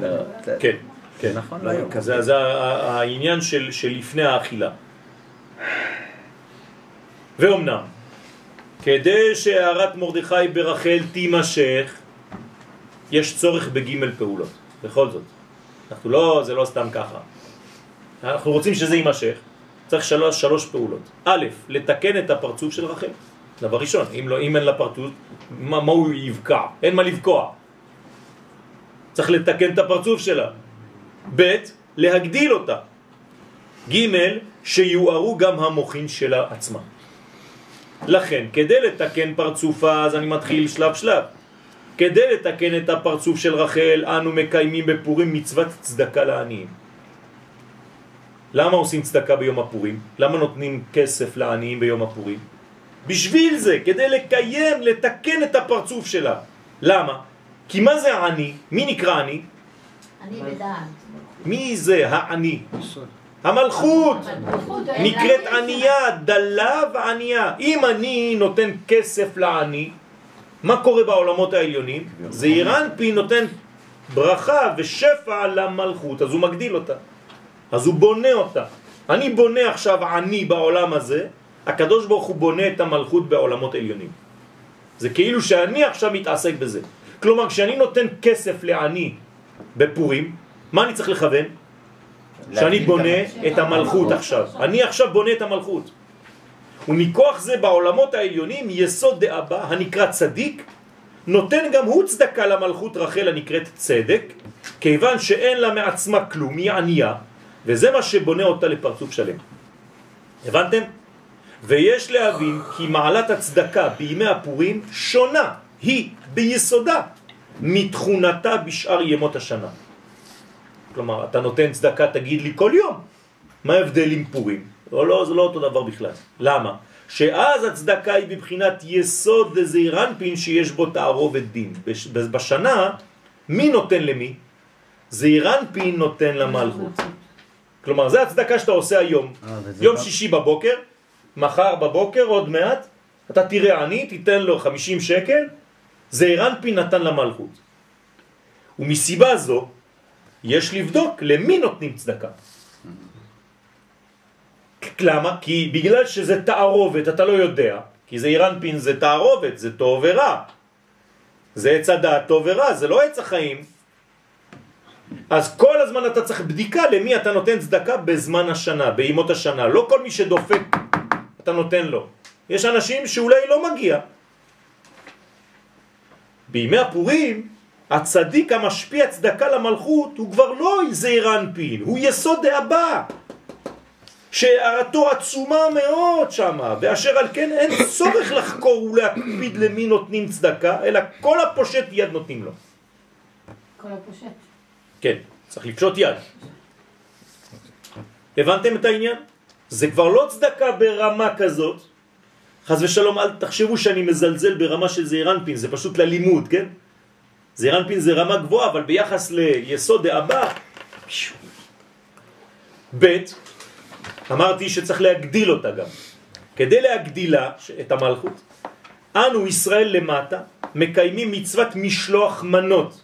לא. כן, כן. נכון. זה, העניין של, לפני האכילה. ואומנם, כדי שהערת מרדכי ברחל תימשך, יש צורך בגימל פעולות. בכל זאת. אנחנו לא, זה לא סתם ככה. אנחנו רוצים שזה יימשך. צריך שלוש, שלוש פעולות. א', לתקן את הפרצוף של רחל. דבר ראשון, אם, לא, אם אין לה פרצוף, מה, מה הוא יבקע? אין מה לבקוע. צריך לתקן את הפרצוף שלה. ב', להגדיל אותה. ג', שיוארו גם המוחין שלה עצמה. לכן, כדי לתקן פרצופה, אז אני מתחיל שלב שלב. כדי לתקן את הפרצוף של רחל, אנו מקיימים בפורים מצוות צדקה לעניים. למה עושים צדקה ביום הפורים? למה נותנים כסף לעניים ביום הפורים? בשביל זה, כדי לקיים, לתקן את הפרצוף שלה. למה? כי מה זה העני? מי נקרא עני? אני בדעת. מי זה העני? המלכות. המלכות, נקראת אין לה ענייה, דלה וענייה. אם אני נותן כסף לעני, מה קורה בעולמות העליונים? זה אירנפי נותן ברכה ושפע למלכות, אז הוא מגדיל אותה. אז הוא בונה אותה. אני בונה עכשיו עני בעולם הזה, הקדוש ברוך הוא בונה את המלכות בעולמות עליונים. זה כאילו שאני עכשיו מתעסק בזה. כלומר, כשאני נותן כסף לעני בפורים, מה אני צריך לכוון? שאני בונה את המלכות עכשיו. אני עכשיו בונה את המלכות. ומכוח זה בעולמות העליונים יסוד דאבא הנקרא צדיק נותן גם הוא צדקה למלכות רחל הנקראת צדק כיוון שאין לה מעצמה כלום, היא ענייה וזה מה שבונה אותה לפרצוף שלם. הבנתם? ויש להבין כי מעלת הצדקה בימי הפורים שונה, היא ביסודה מתכונתה בשאר ימות השנה. כלומר, אתה נותן צדקה, תגיד לי כל יום. מה ההבדל עם פורים? לא, לא, זה לא אותו דבר בכלל. למה? שאז הצדקה היא בבחינת יסוד זעירנפין שיש בו תערובת דין. בש- בשנה, מי נותן למי? זעירנפין נותן למלכות. כלומר, זה הצדקה שאתה עושה היום. אה, יום שישי בבוקר, מחר בבוקר, עוד מעט, אתה תראה עני, תיתן לו 50 שקל, זעירנפין נתן למלכות. ומסיבה זו, יש לבדוק למי נותנים צדקה. למה? כי בגלל שזה תערובת, אתה לא יודע, כי זה אירנפין זה תערובת, זה טוב ורע. זה עץ הדעת טוב ורע, זה לא עץ החיים. אז כל הזמן אתה צריך בדיקה למי אתה נותן צדקה בזמן השנה, בימות השנה. לא כל מי שדופק אתה נותן לו. יש אנשים שאולי לא מגיע. בימי הפורים, הצדיק המשפיע צדקה למלכות הוא כבר לא זעיר אנפין, הוא יסוד דאבא. שהערתו עצומה מאוד שמה, ואשר על כן אין צורך לחקור ולהקפיד למי נותנים צדקה, אלא כל הפושט יד נותנים לו. כל הפושט. כן, צריך לפשוט יד. הבנתם את העניין? זה כבר לא צדקה ברמה כזאת. חז ושלום, אל תחשבו שאני מזלזל ברמה של זעירנפין, זה פשוט ללימוד, כן? זעירנפין זה רמה גבוהה, אבל ביחס ליסוד דאבא, ב' אמרתי שצריך להגדיל אותה גם. כדי להגדילה את המלכות, אנו ישראל למטה מקיימים מצוות משלוח מנות.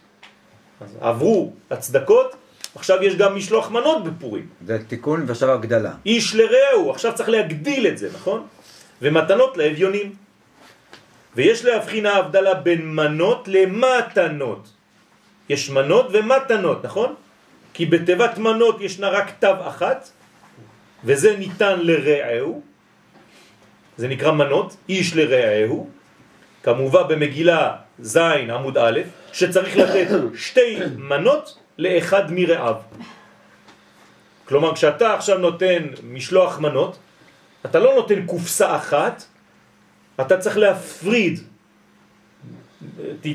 אז עברו הצדקות, עכשיו יש גם משלוח מנות בפורים. זה תיקון ועכשיו הגדלה. איש לרעהו, עכשיו צריך להגדיל את זה, נכון? ומתנות לאביונים. ויש להבחין ההבדלה בין מנות למתנות. יש מנות ומתנות, נכון? כי בתיבת מנות ישנה רק תו אחת, וזה ניתן לרעהו, זה נקרא מנות, איש לרעהו, כמובן במגילה ז' עמוד א', שצריך לתת שתי מנות לאחד מרעיו. כלומר, כשאתה עכשיו נותן משלוח מנות, אתה לא נותן קופסה אחת, אתה צריך להפריד.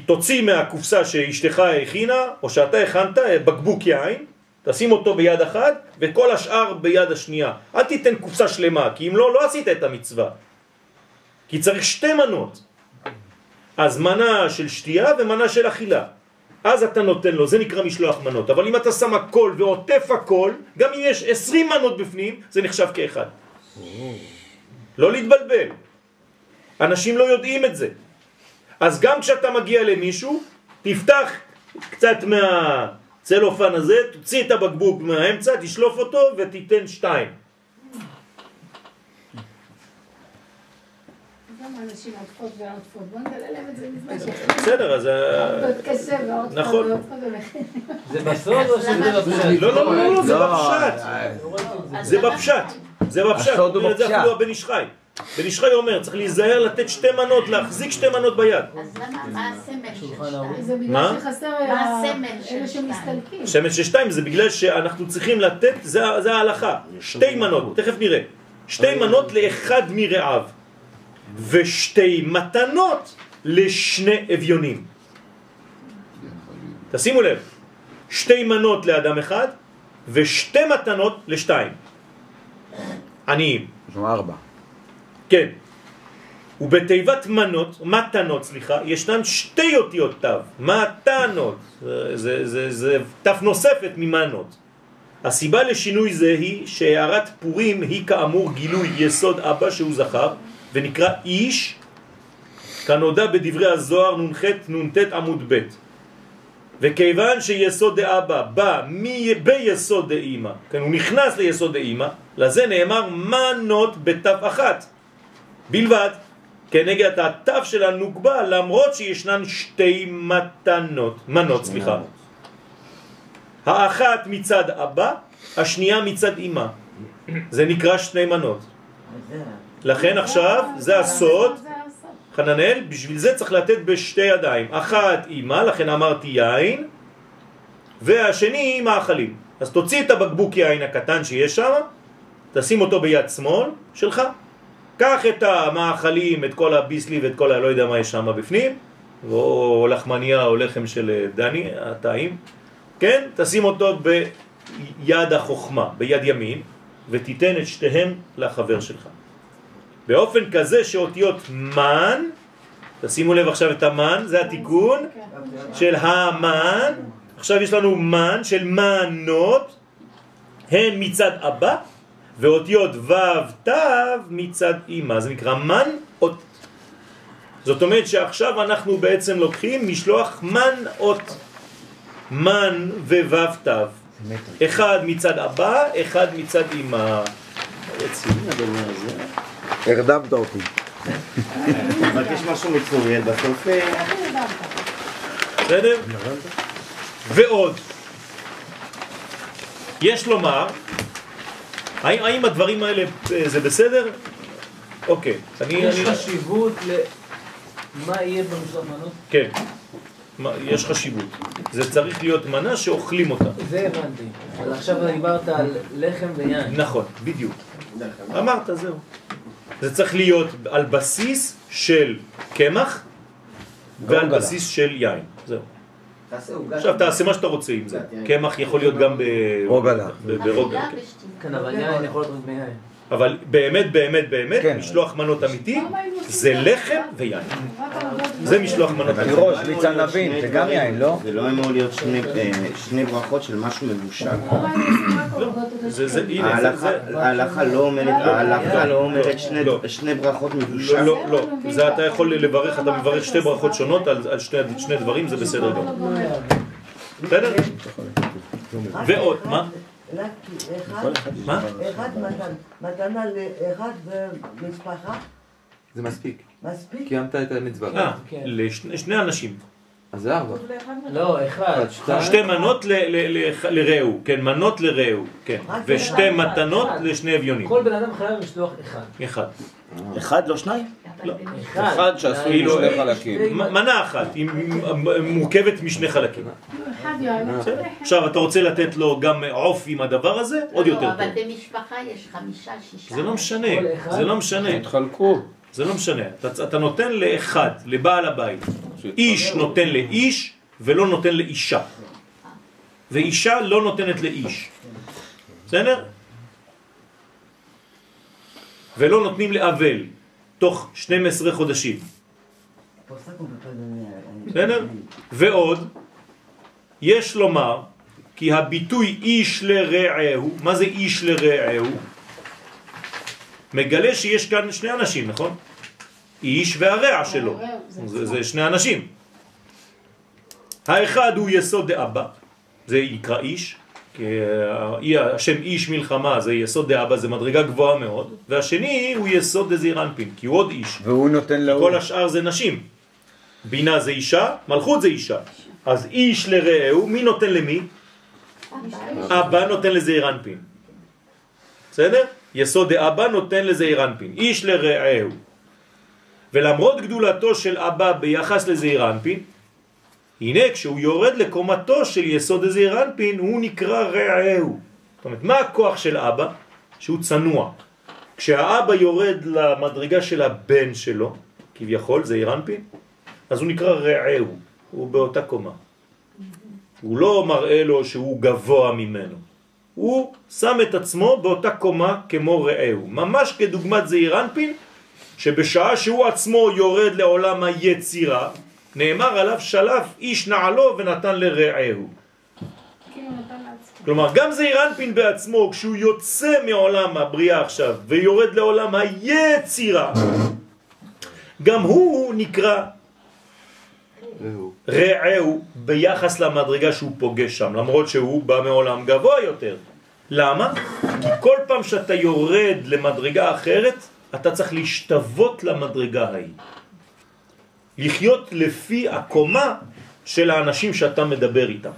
תוציא מהקופסה שאשתך הכינה, או שאתה הכנת בקבוק יין, תשים אותו ביד אחת, וכל השאר ביד השנייה. אל תיתן קופסה שלמה, כי אם לא, לא עשית את המצווה. כי צריך שתי מנות. אז מנה של שתייה ומנה של אכילה. אז אתה נותן לו, זה נקרא משלוח מנות. אבל אם אתה שם הכל ועוטף הכל, גם אם יש 20 מנות בפנים, זה נחשב כאחד. לא להתבלבל. אנשים לא יודעים את זה. אז גם כשאתה מגיע למישהו, תפתח קצת מהצלופן הזה, תוציא את הבקבוק מהאמצע, תשלוף אותו ותיתן שתיים. זה. בסדר, אז... ה- עובדות קשה ועוטפות נכון. זה בסוד או שזה בפשט? לא, לא, לא, לא, זה לא, בפשט. אז זה בפשט. זה בפשט. הסוד הוא אומר את זה בפשט. אפילו הבן איש חי. בן איש חי אומר, צריך להיזהר לתת שתי מנות, להחזיק שתי מנות ביד. אז למה, מה הסמל של. שתיים? זה בגלל מה? שחסר מה ה- הסמל של אלה שתיים? שמסתלקים. שמן של שתיים זה בגלל שאנחנו צריכים לתת, זה, זה ההלכה. שתי מנות, תכף נראה. שתי מנות לאחד מרעיו. ושתי מתנות לשני אביונים. תשימו לב, שתי מנות לאדם אחד ושתי מתנות לשתיים. עניים. יש לנו ארבע. כן. ובתיבת מנות, מתנות, סליחה, ישנן שתי אותיות תו. מתנות. זה, זה, זה, זה תו נוספת ממנות. הסיבה לשינוי זה היא שהערת פורים היא כאמור גילוי יסוד אבא שהוא זכר ונקרא איש כנודע בדברי הזוהר נ"ח נ"ט עמוד ב' וכיוון שיסוד דאבא בא מי- ביסוד דאמא, כן, הוא נכנס ליסוד דאמא, לזה נאמר מנות בתו אחת בלבד, כנגד התו של הנוגבה למרות שישנן שתי מתנות, מנות סליחה, האחת מצד אבא, השנייה מצד אמא, זה נקרא שני מנות, לכן עכשיו זה הסוד. חננאל, בשביל זה צריך לתת בשתי ידיים. אחת אימה, לכן אמרתי יין, והשני מאכלים. אז תוציא את הבקבוק יין הקטן שיש שם, תשים אותו ביד שמאל שלך, קח את המאכלים, את כל הביסלי ואת כל הלא יודע מה יש שם בפנים, או לחמניה או לחם של אה, דני, הטעים, כן? תשים אותו ביד החוכמה, ביד ימין, ותיתן את שתיהם לחבר שלך. באופן כזה שאותיות מן, תשימו לב עכשיו את המן, זה התיקון של המן, עכשיו יש לנו מן של מנות, הן מצד אבא, ואותיות ו' ת' מצד אמא, זה נקרא מן אות. זאת אומרת שעכשיו אנחנו בעצם לוקחים משלוח מן אות, מן וו' ת', אחד מצד אבא, אחד מצד אמא. רציני הדבר הזה. הרדמת אותי. מבקש משהו מצוריאל בסוף. בסדר? ועוד, יש לומר, האם, האם הדברים האלה אה, זה בסדר? אוקיי, אני... יש אני חשיבות למה יהיה במשלוח מנות? כן, מה, יש חשיבות. זה צריך להיות מנה שאוכלים אותה. זה הבנתי. אבל עכשיו דיברת על לחם ויין. נכון, בדיוק. אמרת, זהו. זה צריך להיות על בסיס של קמח ועל. בסיס של יין. זהו. עכשיו תעשה מה שאתה רוצה עם זה. קמח יכול להיות גם ברוגלה. כן. ושתייה. כן, אבל יין יכול להיות רק ביין. אבל באמת, באמת, באמת, כן. משלוח מנות אמיתי זה? לחם ויין. זה משלוח מנות. תירוש, מיץ ענבים, זה גם יין, לא? זה לא אמור להיות שני, אה, שני ברכות של משהו מבושל. ההלכה לא אומרת, ההלכה לא אומרת שני- לא. ברכות לא, מבושל. לא, לא, זה אתה יכול לברך, אתה מברך שתי ברכות שונות על, שני, דברים, זה בסדר גמור. בסדר? ועוד, מה? רק אחד, מה? אחד מתנה לאחד במשפחה, זה מספיק. מספיק? קיימת את המצווה. אה, לשני שני אנשים. אז זה ארבע. לא, אחד. שתי מנות לרעהו, כן, מנות לרעהו, כן, ושתי מתנות לשני אביונים. כל בן אדם חייב לשלוח אחד. אחד. אחד, לא שניים? אבל במשלוח- אחד שעשוי כאילו, משני חלקים. מנה אחת, היא מורכבת משני חלקים. יין, בסדר? עכשיו אתה רוצה לתת לו גם עוף עם הדבר הזה? עוד לא, יותר אבל טוב. במשפחה יש חמישה, שישה. זה לא משנה? זה לא משנה, התחלקו. זה לא משנה. אתה, אתה נותן לאחד, לבעל הבית. איש נותן לאיש ולא נותן לאישה. ואישה לא נותנת לאיש. בסדר? ולא נותנים לאבל תוך 12 חודשים. בסדר? ועוד, יש לומר כי הביטוי איש לרעהו, מה זה איש לרעהו? מגלה שיש כאן שני אנשים, נכון? איש והרע שלו, זה, זה שני אנשים. האחד הוא יסוד דאבא, זה יקרא איש, כי אה, השם איש מלחמה זה יסוד דאבא, זה מדרגה גבוהה מאוד, והשני הוא יסוד דזעיר אנפין, כי הוא עוד איש. והוא נותן לו... כל השאר זה נשים. בינה זה אישה, מלכות זה אישה. אז איש לרעהו, מי נותן למי? אבא נותן לזעיר אנפין. בסדר? יסוד דאבא נותן לזעיר אנפין. איש לרעהו. ולמרות גדולתו של אבא ביחס לזעיר אנפין, הנה כשהוא יורד לקומתו של יסוד הזעיר אנפין, הוא נקרא רעהו. זאת אומרת, מה הכוח של אבא? שהוא צנוע. כשהאבא יורד למדרגה של הבן שלו, כביכול, זעיר אנפין, אז הוא נקרא רעהו, הוא באותה קומה. הוא לא מראה לו שהוא גבוה ממנו. הוא שם את עצמו באותה קומה כמו רעהו. ממש כדוגמת זעיר אנפין, שבשעה שהוא עצמו יורד לעולם היצירה, נאמר עליו שלף איש נעלו ונתן לרעהו. כלומר, גם זעיר אנפין בעצמו, כשהוא יוצא מעולם הבריאה עכשיו ויורד לעולם היצירה, גם הוא נקרא רעהו ביחס למדרגה שהוא פוגש שם, למרות שהוא בא מעולם גבוה יותר. למה? כי כל פעם שאתה יורד למדרגה אחרת, אתה צריך להשתוות למדרגה ההיא. לחיות לפי הקומה של האנשים שאתה מדבר איתם.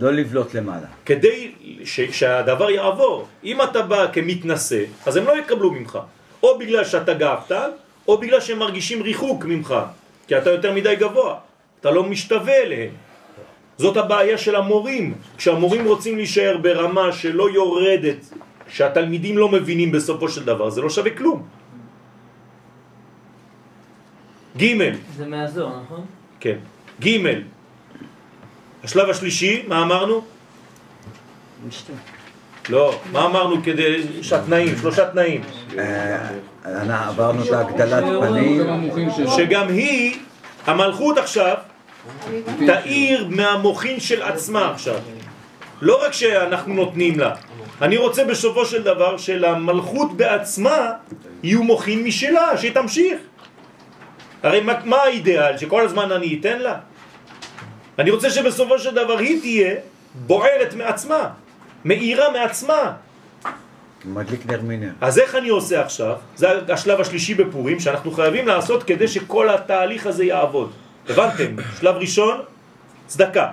לא לבלוט למעלה. כדי ש, שהדבר יעבור. אם אתה בא כמתנשא, אז הם לא יקבלו ממך. או בגלל שאתה גאוותן, או בגלל שהם מרגישים ריחוק ממך, כי אתה יותר מדי גבוה. אתה לא משתווה אליהם. זאת הבעיה של המורים. כשהמורים רוצים להישאר ברמה שלא יורדת, שהתלמידים לא מבינים בסופו של דבר, זה לא שווה כלום. ג' זה מהזוהר, נכון? כן. ג' השלב השלישי, מה אמרנו? לא, מה אמרנו כדי שהתנאים, שלושה תנאים. אה, עברנו את ההגדלת פנים. שגם היא, המלכות עכשיו, תאיר מהמוחין של עצמה עכשיו. לא רק שאנחנו נותנים לה, אני רוצה בסופו של דבר שלמלכות בעצמה יהיו מוחין משלה, שהיא תמשיך. הרי מה, מה האידאל? שכל הזמן אני אתן לה? אני רוצה שבסופו של דבר היא תהיה בוערת מעצמה, מאירה מעצמה. מדליק נר מינר. אז איך אני עושה עכשיו? זה השלב השלישי בפורים שאנחנו חייבים לעשות כדי שכל התהליך הזה יעבוד. הבנתם? שלב ראשון, צדקה.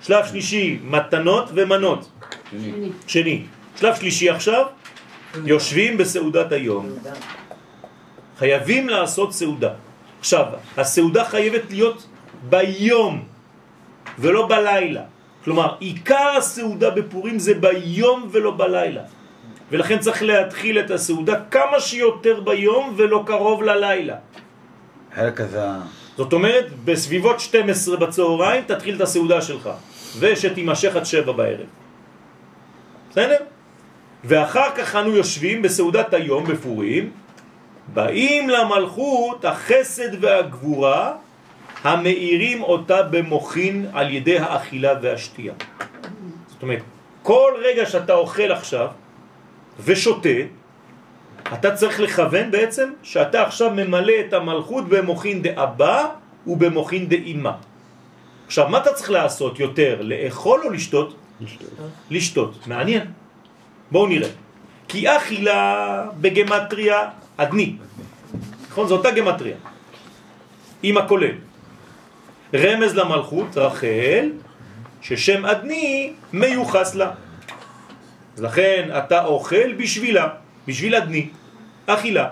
שלב שלישי, מתנות ומנות. שני. שני. שלב שלישי עכשיו, יושבים בסעודת היום. חייבים לעשות סעודה. עכשיו, הסעודה חייבת להיות ביום ולא בלילה. כלומר, עיקר הסעודה בפורים זה ביום ולא בלילה. ולכן צריך להתחיל את הסעודה כמה שיותר ביום ולא קרוב ללילה. חלק הזה... זאת אומרת, בסביבות 12 בצהריים תתחיל את הסעודה שלך, ושתימשך עד 7 בערב. בסדר? ואחר כך אנו יושבים בסעודת היום בפורים, באים למלכות החסד והגבורה המאירים אותה במוחין על ידי האכילה והשתייה. זאת אומרת, כל רגע שאתה אוכל עכשיו ושותה, אתה צריך לכוון בעצם שאתה עכשיו ממלא את המלכות במוחין דאבא ובמוחין דאימה. עכשיו, מה אתה צריך לעשות יותר? לאכול או לשתות? לשתות. לשתות. מעניין. בואו נראה. כי אכילה בגמטריה אדני. נכון? זו אותה גמטריה. עם הכולל. רמז למלכות, רחל, ששם אדני מיוחס לה. אז לכן אתה אוכל בשבילה, בשביל אדני, אכילה.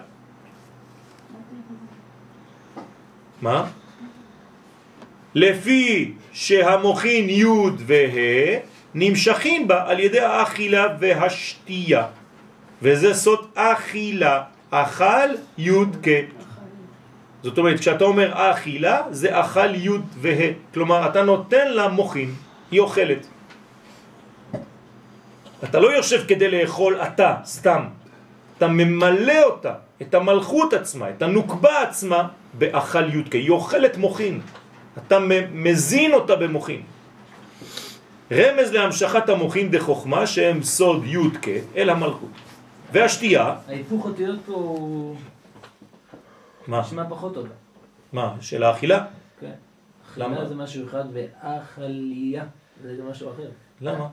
מה? לפי שהמוחין י' וה' נמשכים בה על ידי האכילה והשתייה. וזה סוד אכילה, אכל י' כ'. זאת אומרת, כשאתה אומר אכילה, זה אכל י' וה'. כלומר, אתה נותן לה מוחין, היא אוכלת. אתה לא יושב כדי לאכול אתה, סתם. אתה ממלא אותה, את המלכות עצמה, את הנוקבה עצמה, באכל י' כי היא אוכלת מוחין. אתה מזין אותה במוחין. רמז להמשכת המוחין דחוכמה שהם סוד יודקה אל המלכות. והשתייה, ההיפוך אותיות פה מה? נשמע פחות טוב. מה? של האכילה? כן. למה? אכילה זה משהו אחד ואכליה זה משהו אחר. למה?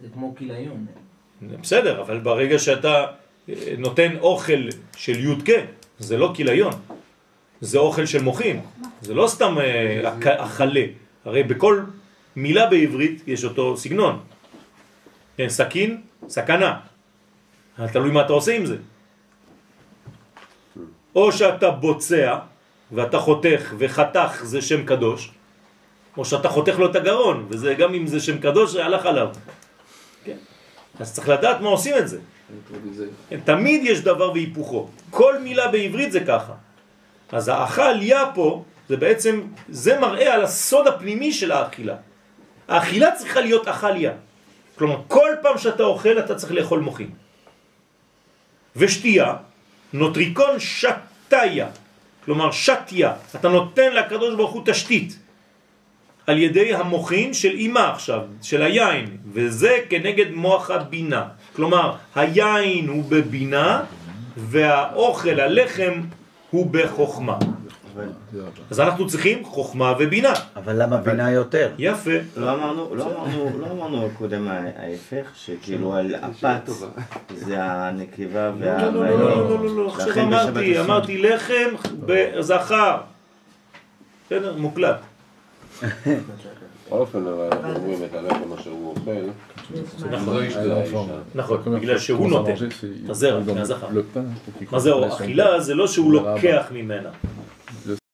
זה כמו כיליון. בסדר, אבל ברגע שאתה אה, נותן אוכל של יודקה, זה לא כיליון, זה אוכל של מוחים, זה לא סתם אה, אכ- אכלה. הרי בכל מילה בעברית יש אותו סגנון. כן, סכין, סכנה. תלוי מה אתה עושה עם זה. או שאתה בוצע ואתה חותך, וחתך זה שם קדוש, או שאתה חותך לו את הגרון, וזה גם אם זה שם קדוש, הלך עליו. כן. אז צריך לדעת מה עושים את זה. כן, תמיד יש דבר והיפוכו. כל מילה בעברית זה ככה. אז האכליה פה, זה בעצם, זה מראה על הסוד הפנימי של האכילה. האכילה צריכה להיות אכליה. כלומר, כל פעם שאתה אוכל אתה צריך לאכול מוחין. ושתייה, נוטריקון שתיה, כלומר שתיה, אתה נותן לקדוש ברוך הוא תשתית על ידי המוחין של אימה עכשיו, של היין, וזה כנגד מוח הבינה. כלומר, היין הוא בבינה והאוכל, הלחם, הוא בחוכמה. אז אנחנו צריכים חוכמה ובינה. אבל למה בינה יותר? יפה. לא אמרנו, לא לא קודם ההפך, שכאילו על הפת זה הנקבה לא, לא, לא, לא, לא, לא, לא, עכשיו אמרתי. אמרתי לחם בזכר. בסדר, מוקלט. בכל אופן, אבל אנחנו אומרים את הלחם אשר הוא אוכל. נכון. לא. נכון, בגלל שהוא נותן את הזרע מהזכר. מה זה אכילה? זה לא שהוא לוקח ממנה. just